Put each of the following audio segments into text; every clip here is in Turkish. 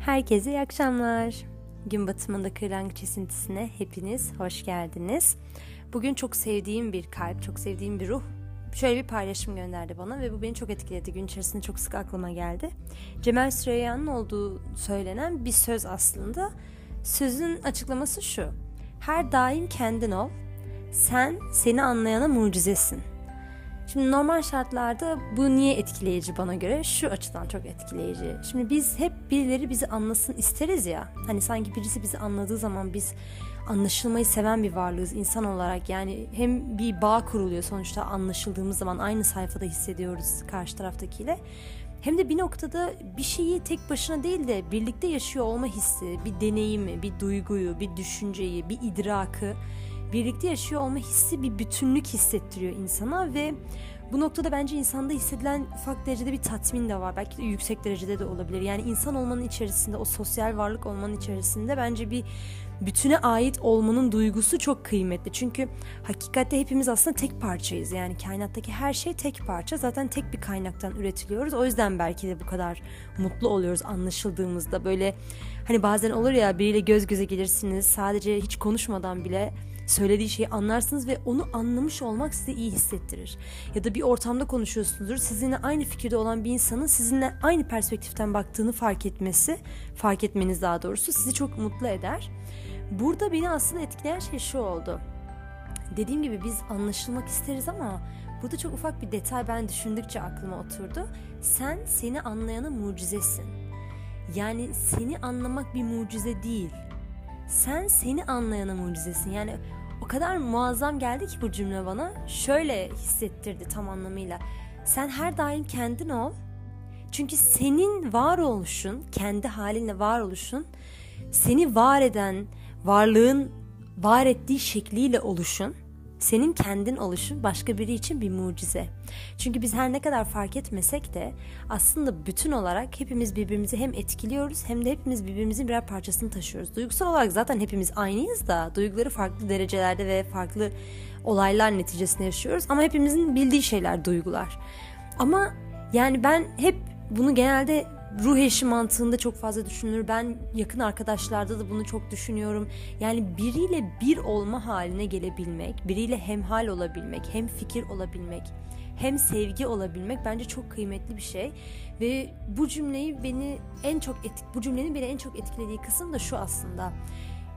Herkese iyi akşamlar. Gün batımında kırlangıç esintisine hepiniz hoş geldiniz. Bugün çok sevdiğim bir kalp, çok sevdiğim bir ruh şöyle bir paylaşım gönderdi bana ve bu beni çok etkiledi. Gün içerisinde çok sık aklıma geldi. Cemal Süreyya'nın olduğu söylenen bir söz aslında. Sözün açıklaması şu. Her daim kendin ol. Sen seni anlayana mucizesin. Şimdi normal şartlarda bu niye etkileyici bana göre? Şu açıdan çok etkileyici. Şimdi biz hep birileri bizi anlasın isteriz ya. Hani sanki birisi bizi anladığı zaman biz anlaşılmayı seven bir varlığız insan olarak. Yani hem bir bağ kuruluyor sonuçta anlaşıldığımız zaman aynı sayfada hissediyoruz karşı taraftakiyle. Hem de bir noktada bir şeyi tek başına değil de birlikte yaşıyor olma hissi, bir deneyimi, bir duyguyu, bir düşünceyi, bir idrakı birlikte yaşıyor olma hissi bir bütünlük hissettiriyor insana ve bu noktada bence insanda hissedilen ufak derecede bir tatmin de var. Belki de yüksek derecede de olabilir. Yani insan olmanın içerisinde, o sosyal varlık olmanın içerisinde bence bir bütüne ait olmanın duygusu çok kıymetli. Çünkü hakikatte hepimiz aslında tek parçayız. Yani kainattaki her şey tek parça. Zaten tek bir kaynaktan üretiliyoruz. O yüzden belki de bu kadar mutlu oluyoruz anlaşıldığımızda. Böyle hani bazen olur ya biriyle göz göze gelirsiniz. Sadece hiç konuşmadan bile söylediği şeyi anlarsınız ve onu anlamış olmak size iyi hissettirir. Ya da bir ortamda konuşuyorsunuzdur. Sizinle aynı fikirde olan bir insanın sizinle aynı perspektiften baktığını fark etmesi, fark etmeniz daha doğrusu sizi çok mutlu eder. Burada beni aslında etkileyen şey şu oldu. Dediğim gibi biz anlaşılmak isteriz ama burada çok ufak bir detay ben düşündükçe aklıma oturdu. Sen seni anlayana mucizesin. Yani seni anlamak bir mucize değil. Sen seni anlayana mucizesin. Yani o kadar muazzam geldi ki bu cümle bana. Şöyle hissettirdi tam anlamıyla. Sen her daim kendin ol. Çünkü senin var oluşun, kendi halinle var oluşun, seni var eden, varlığın var ettiği şekliyle oluşun, senin kendin oluşun başka biri için bir mucize. Çünkü biz her ne kadar fark etmesek de aslında bütün olarak hepimiz birbirimizi hem etkiliyoruz hem de hepimiz birbirimizin birer parçasını taşıyoruz. Duygusal olarak zaten hepimiz aynıyız da duyguları farklı derecelerde ve farklı olaylar neticesinde yaşıyoruz ama hepimizin bildiği şeyler duygular. Ama yani ben hep bunu genelde ruh eşi mantığında çok fazla düşünülür. Ben yakın arkadaşlarda da bunu çok düşünüyorum. Yani biriyle bir olma haline gelebilmek, biriyle hemhal olabilmek, hem fikir olabilmek, hem sevgi olabilmek bence çok kıymetli bir şey. Ve bu cümleyi beni en çok etk bu cümlenin beni en çok etkilediği kısım da şu aslında.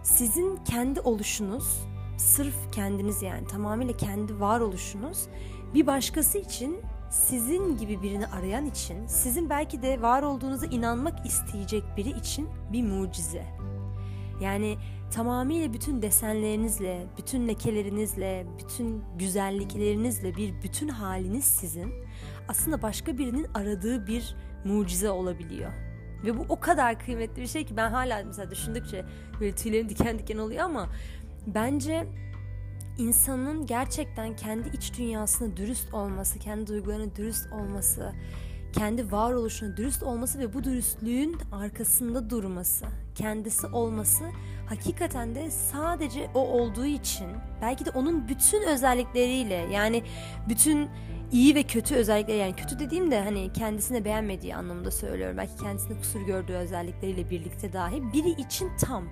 Sizin kendi oluşunuz, sırf kendiniz yani tamamıyla kendi varoluşunuz bir başkası için sizin gibi birini arayan için, sizin belki de var olduğunuza inanmak isteyecek biri için bir mucize. Yani tamamıyla bütün desenlerinizle, bütün lekelerinizle, bütün güzelliklerinizle bir bütün haliniz sizin aslında başka birinin aradığı bir mucize olabiliyor. Ve bu o kadar kıymetli bir şey ki ben hala mesela düşündükçe böyle tüylerim diken diken oluyor ama bence insanın gerçekten kendi iç dünyasına dürüst olması, kendi duygularına dürüst olması, kendi varoluşuna dürüst olması ve bu dürüstlüğün arkasında durması, kendisi olması hakikaten de sadece o olduğu için belki de onun bütün özellikleriyle yani bütün iyi ve kötü özellikleri yani kötü dediğim de hani kendisine beğenmediği anlamında söylüyorum. Belki kendisinde kusur gördüğü özellikleriyle birlikte dahi biri için tam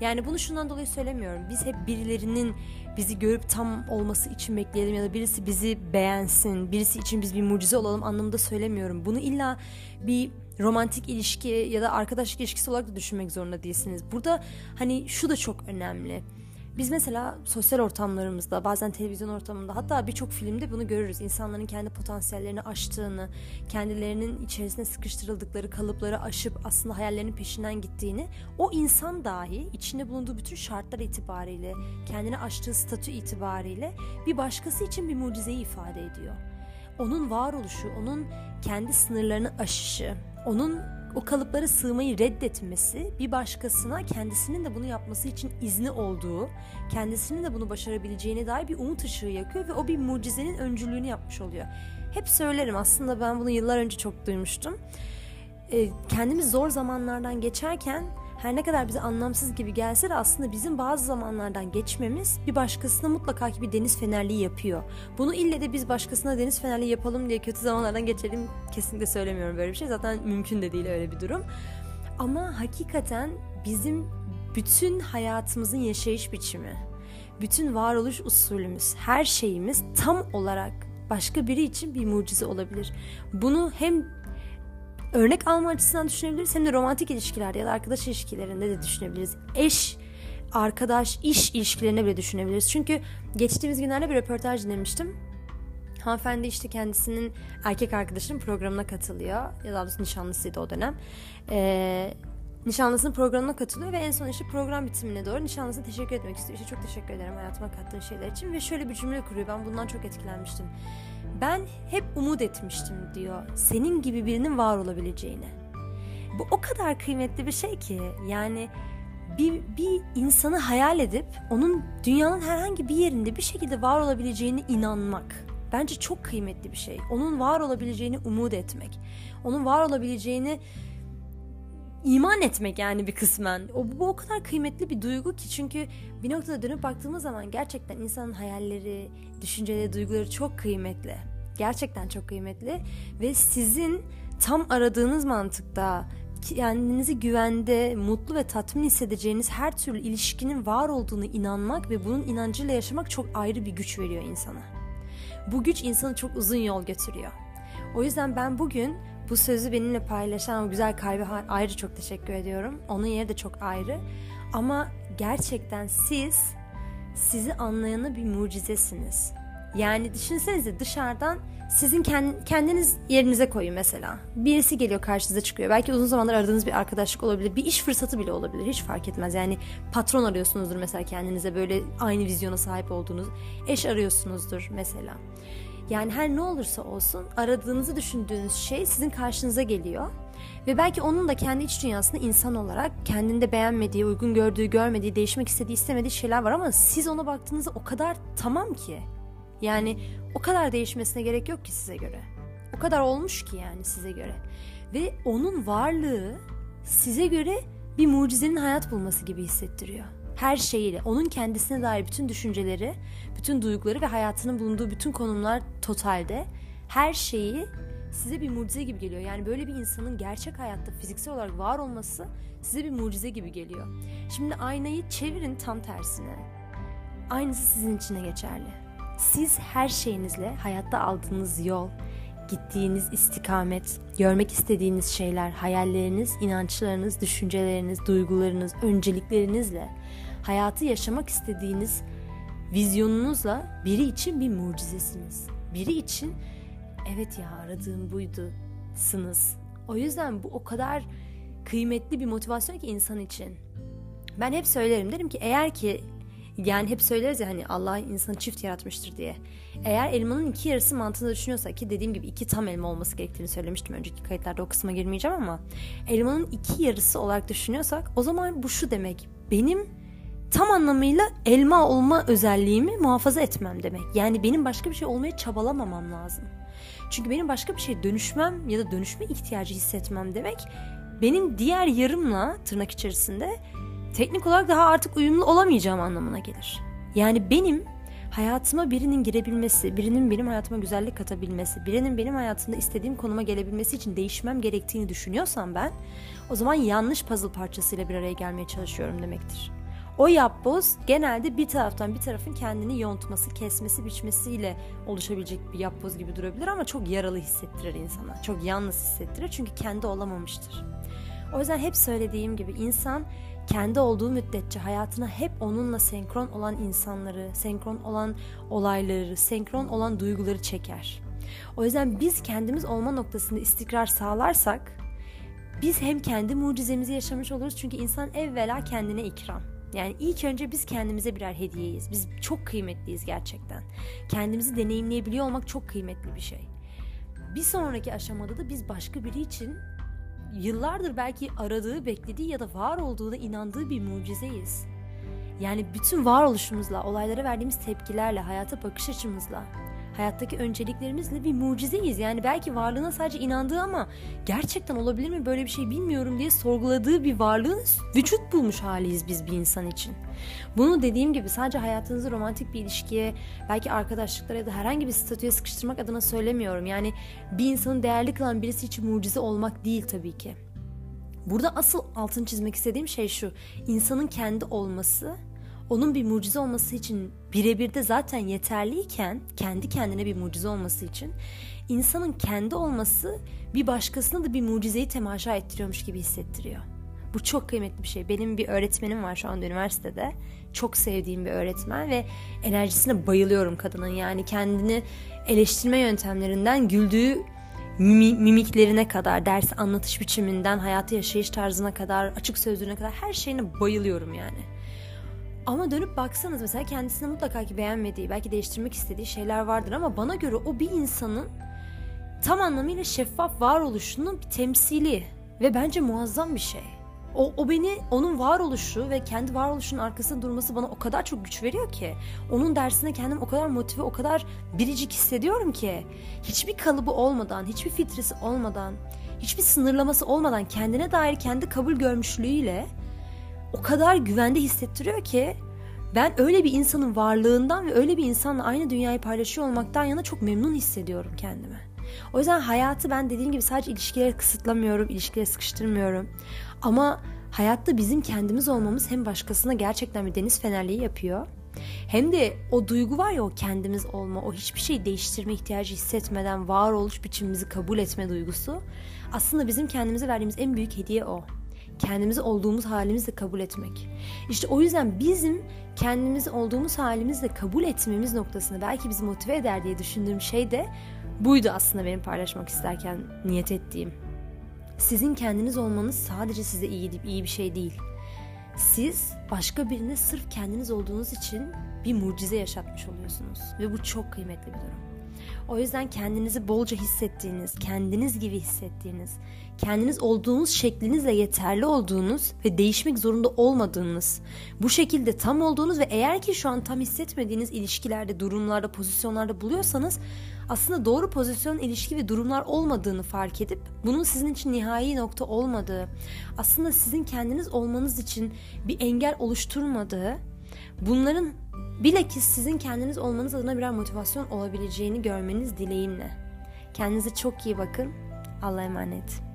yani bunu şundan dolayı söylemiyorum. Biz hep birilerinin bizi görüp tam olması için bekleyelim ya da birisi bizi beğensin, birisi için biz bir mucize olalım anlamında söylemiyorum. Bunu illa bir romantik ilişki ya da arkadaşlık ilişkisi olarak da düşünmek zorunda değilsiniz. Burada hani şu da çok önemli biz mesela sosyal ortamlarımızda, bazen televizyon ortamında, hatta birçok filmde bunu görürüz. İnsanların kendi potansiyellerini aştığını, kendilerinin içerisine sıkıştırıldıkları kalıpları aşıp aslında hayallerinin peşinden gittiğini, o insan dahi içinde bulunduğu bütün şartlar itibariyle, kendini aştığı statü itibariyle bir başkası için bir mucizeyi ifade ediyor. Onun varoluşu, onun kendi sınırlarını aşışı, onun o kalıplara sığmayı reddetmesi bir başkasına kendisinin de bunu yapması için izni olduğu, kendisinin de bunu başarabileceğine dair bir umut ışığı yakıyor ve o bir mucizenin öncülüğünü yapmış oluyor. Hep söylerim aslında ben bunu yıllar önce çok duymuştum. E, kendimiz zor zamanlardan geçerken her ne kadar bize anlamsız gibi gelse de aslında bizim bazı zamanlardan geçmemiz bir başkasına mutlaka ki bir deniz fenerliği yapıyor. Bunu ille de biz başkasına deniz fenerliği yapalım diye kötü zamanlardan geçelim kesinlikle söylemiyorum böyle bir şey. Zaten mümkün de değil öyle bir durum. Ama hakikaten bizim bütün hayatımızın yaşayış biçimi, bütün varoluş usulümüz, her şeyimiz tam olarak başka biri için bir mucize olabilir. Bunu hem örnek alma açısından düşünebiliriz hem de romantik ilişkilerde ya da arkadaş ilişkilerinde de düşünebiliriz. Eş, arkadaş, iş ilişkilerine bile düşünebiliriz. Çünkü geçtiğimiz günlerde bir röportaj dinlemiştim. Hanımefendi işte kendisinin erkek arkadaşının programına katılıyor. Ya da nişanlısıydı o dönem. Ee, nişanlısının programına katılıyor ve en son işte program bitimine doğru nişanlısına teşekkür etmek istiyor. İşte çok teşekkür ederim hayatıma kattığın şeyler için ve şöyle bir cümle kuruyor. Ben bundan çok etkilenmiştim. Ben hep umut etmiştim diyor. Senin gibi birinin var olabileceğine. Bu o kadar kıymetli bir şey ki yani bir, bir insanı hayal edip onun dünyanın herhangi bir yerinde bir şekilde var olabileceğine inanmak. Bence çok kıymetli bir şey. Onun var olabileceğini umut etmek. Onun var olabileceğini iman etmek yani bir kısmen. O, bu o kadar kıymetli bir duygu ki çünkü bir noktada dönüp baktığımız zaman gerçekten insanın hayalleri, düşünceleri, duyguları çok kıymetli. Gerçekten çok kıymetli ve sizin tam aradığınız mantıkta kendinizi güvende, mutlu ve tatmin hissedeceğiniz her türlü ilişkinin var olduğunu inanmak ve bunun inancıyla yaşamak çok ayrı bir güç veriyor insana. Bu güç insanı çok uzun yol götürüyor. O yüzden ben bugün bu sözü benimle paylaşan o güzel kalbe ayrı çok teşekkür ediyorum. Onun yeri de çok ayrı. Ama gerçekten siz sizi anlayana bir mucizesiniz. Yani düşünsenize dışarıdan sizin kendiniz yerinize koyun mesela. Birisi geliyor karşınıza çıkıyor. Belki uzun zamandır aradığınız bir arkadaşlık olabilir. Bir iş fırsatı bile olabilir. Hiç fark etmez. Yani patron arıyorsunuzdur mesela kendinize böyle aynı vizyona sahip olduğunuz. Eş arıyorsunuzdur mesela. Yani her ne olursa olsun aradığınızı düşündüğünüz şey sizin karşınıza geliyor. Ve belki onun da kendi iç dünyasında insan olarak kendinde beğenmediği, uygun gördüğü, görmediği, değişmek istediği, istemediği şeyler var ama siz ona baktığınızda o kadar tamam ki. Yani o kadar değişmesine gerek yok ki size göre. O kadar olmuş ki yani size göre. Ve onun varlığı size göre bir mucizenin hayat bulması gibi hissettiriyor her şeyiyle, onun kendisine dair bütün düşünceleri, bütün duyguları ve hayatının bulunduğu bütün konumlar totalde her şeyi size bir mucize gibi geliyor. Yani böyle bir insanın gerçek hayatta fiziksel olarak var olması size bir mucize gibi geliyor. Şimdi aynayı çevirin tam tersine. Aynısı sizin içine geçerli. Siz her şeyinizle hayatta aldığınız yol, gittiğiniz istikamet, görmek istediğiniz şeyler, hayalleriniz, inançlarınız, düşünceleriniz, duygularınız, önceliklerinizle hayatı yaşamak istediğiniz vizyonunuzla biri için bir mucizesiniz. Biri için evet ya aradığım buydu sınız. O yüzden bu o kadar kıymetli bir motivasyon ki insan için. Ben hep söylerim derim ki eğer ki yani hep söyleriz ya hani Allah insanı çift yaratmıştır diye. Eğer elmanın iki yarısı mantığında düşünüyorsak ki dediğim gibi iki tam elma olması gerektiğini söylemiştim önceki kayıtlarda o kısma girmeyeceğim ama elmanın iki yarısı olarak düşünüyorsak o zaman bu şu demek. Benim tam anlamıyla elma olma özelliğimi muhafaza etmem demek. Yani benim başka bir şey olmaya çabalamamam lazım. Çünkü benim başka bir şey dönüşmem ya da dönüşme ihtiyacı hissetmem demek benim diğer yarımla tırnak içerisinde teknik olarak daha artık uyumlu olamayacağım anlamına gelir. Yani benim hayatıma birinin girebilmesi, birinin benim hayatıma güzellik katabilmesi, birinin benim hayatımda istediğim konuma gelebilmesi için değişmem gerektiğini düşünüyorsam ben o zaman yanlış puzzle parçasıyla bir araya gelmeye çalışıyorum demektir. O yapboz genelde bir taraftan bir tarafın kendini yontması, kesmesi, biçmesiyle oluşabilecek bir yapboz gibi durabilir ama çok yaralı hissettirir insana. Çok yalnız hissettirir çünkü kendi olamamıştır. O yüzden hep söylediğim gibi insan kendi olduğu müddetçe hayatına hep onunla senkron olan insanları, senkron olan olayları, senkron olan duyguları çeker. O yüzden biz kendimiz olma noktasında istikrar sağlarsak biz hem kendi mucizemizi yaşamış oluruz çünkü insan evvela kendine ikram. Yani ilk önce biz kendimize birer hediyeyiz. Biz çok kıymetliyiz gerçekten. Kendimizi deneyimleyebiliyor olmak çok kıymetli bir şey. Bir sonraki aşamada da biz başka biri için yıllardır belki aradığı, beklediği ya da var olduğuna inandığı bir mucizeyiz. Yani bütün varoluşumuzla, olaylara verdiğimiz tepkilerle, hayata bakış açımızla, hayattaki önceliklerimizle bir mucizeyiz. Yani belki varlığına sadece inandığı ama gerçekten olabilir mi böyle bir şey bilmiyorum diye sorguladığı bir varlığın vücut bulmuş haliyiz biz bir insan için. Bunu dediğim gibi sadece hayatınızı romantik bir ilişkiye, belki arkadaşlıklara ya da herhangi bir statüye sıkıştırmak adına söylemiyorum. Yani bir insanın değerli kılan birisi için mucize olmak değil tabii ki. Burada asıl altını çizmek istediğim şey şu. İnsanın kendi olması onun bir mucize olması için birebir de zaten yeterliyken kendi kendine bir mucize olması için insanın kendi olması bir başkasına da bir mucizeyi temaşa ettiriyormuş gibi hissettiriyor. Bu çok kıymetli bir şey. Benim bir öğretmenim var şu anda üniversitede. Çok sevdiğim bir öğretmen ve enerjisine bayılıyorum kadının. Yani kendini eleştirme yöntemlerinden güldüğü mimiklerine kadar, ders anlatış biçiminden, hayatı yaşayış tarzına kadar, açık sözlüğüne kadar her şeyine bayılıyorum yani. Ama dönüp baksanız mesela kendisine mutlaka ki beğenmediği, belki değiştirmek istediği şeyler vardır ama bana göre o bir insanın tam anlamıyla şeffaf varoluşunun bir temsili ve bence muazzam bir şey. O, o beni, onun varoluşu ve kendi varoluşunun arkasında durması bana o kadar çok güç veriyor ki. Onun dersine kendim o kadar motive, o kadar biricik hissediyorum ki. Hiçbir kalıbı olmadan, hiçbir filtresi olmadan, hiçbir sınırlaması olmadan kendine dair kendi kabul görmüşlüğüyle o kadar güvende hissettiriyor ki ben öyle bir insanın varlığından ve öyle bir insanla aynı dünyayı paylaşıyor olmaktan yana çok memnun hissediyorum kendimi. O yüzden hayatı ben dediğim gibi sadece ilişkilere kısıtlamıyorum, ilişkilere sıkıştırmıyorum. Ama hayatta bizim kendimiz olmamız hem başkasına gerçekten bir deniz fenerliği yapıyor. Hem de o duygu var ya o kendimiz olma, o hiçbir şey değiştirme ihtiyacı hissetmeden varoluş biçimimizi kabul etme duygusu. Aslında bizim kendimize verdiğimiz en büyük hediye o kendimizi olduğumuz halimizle kabul etmek. İşte o yüzden bizim kendimizi olduğumuz halimizle kabul etmemiz noktasında belki bizi motive eder diye düşündüğüm şey de buydu aslında benim paylaşmak isterken niyet ettiğim. Sizin kendiniz olmanız sadece size iyi, iyi bir şey değil. Siz başka birine sırf kendiniz olduğunuz için bir mucize yaşatmış oluyorsunuz ve bu çok kıymetli bir durum. O yüzden kendinizi bolca hissettiğiniz, kendiniz gibi hissettiğiniz, kendiniz olduğunuz şeklinizle yeterli olduğunuz ve değişmek zorunda olmadığınız, bu şekilde tam olduğunuz ve eğer ki şu an tam hissetmediğiniz ilişkilerde, durumlarda, pozisyonlarda buluyorsanız aslında doğru pozisyon, ilişki ve durumlar olmadığını fark edip bunun sizin için nihai nokta olmadığı, aslında sizin kendiniz olmanız için bir engel oluşturmadığı, bunların bilakis sizin kendiniz olmanız adına birer motivasyon olabileceğini görmeniz dileğimle. Kendinize çok iyi bakın. Allah'a emanet.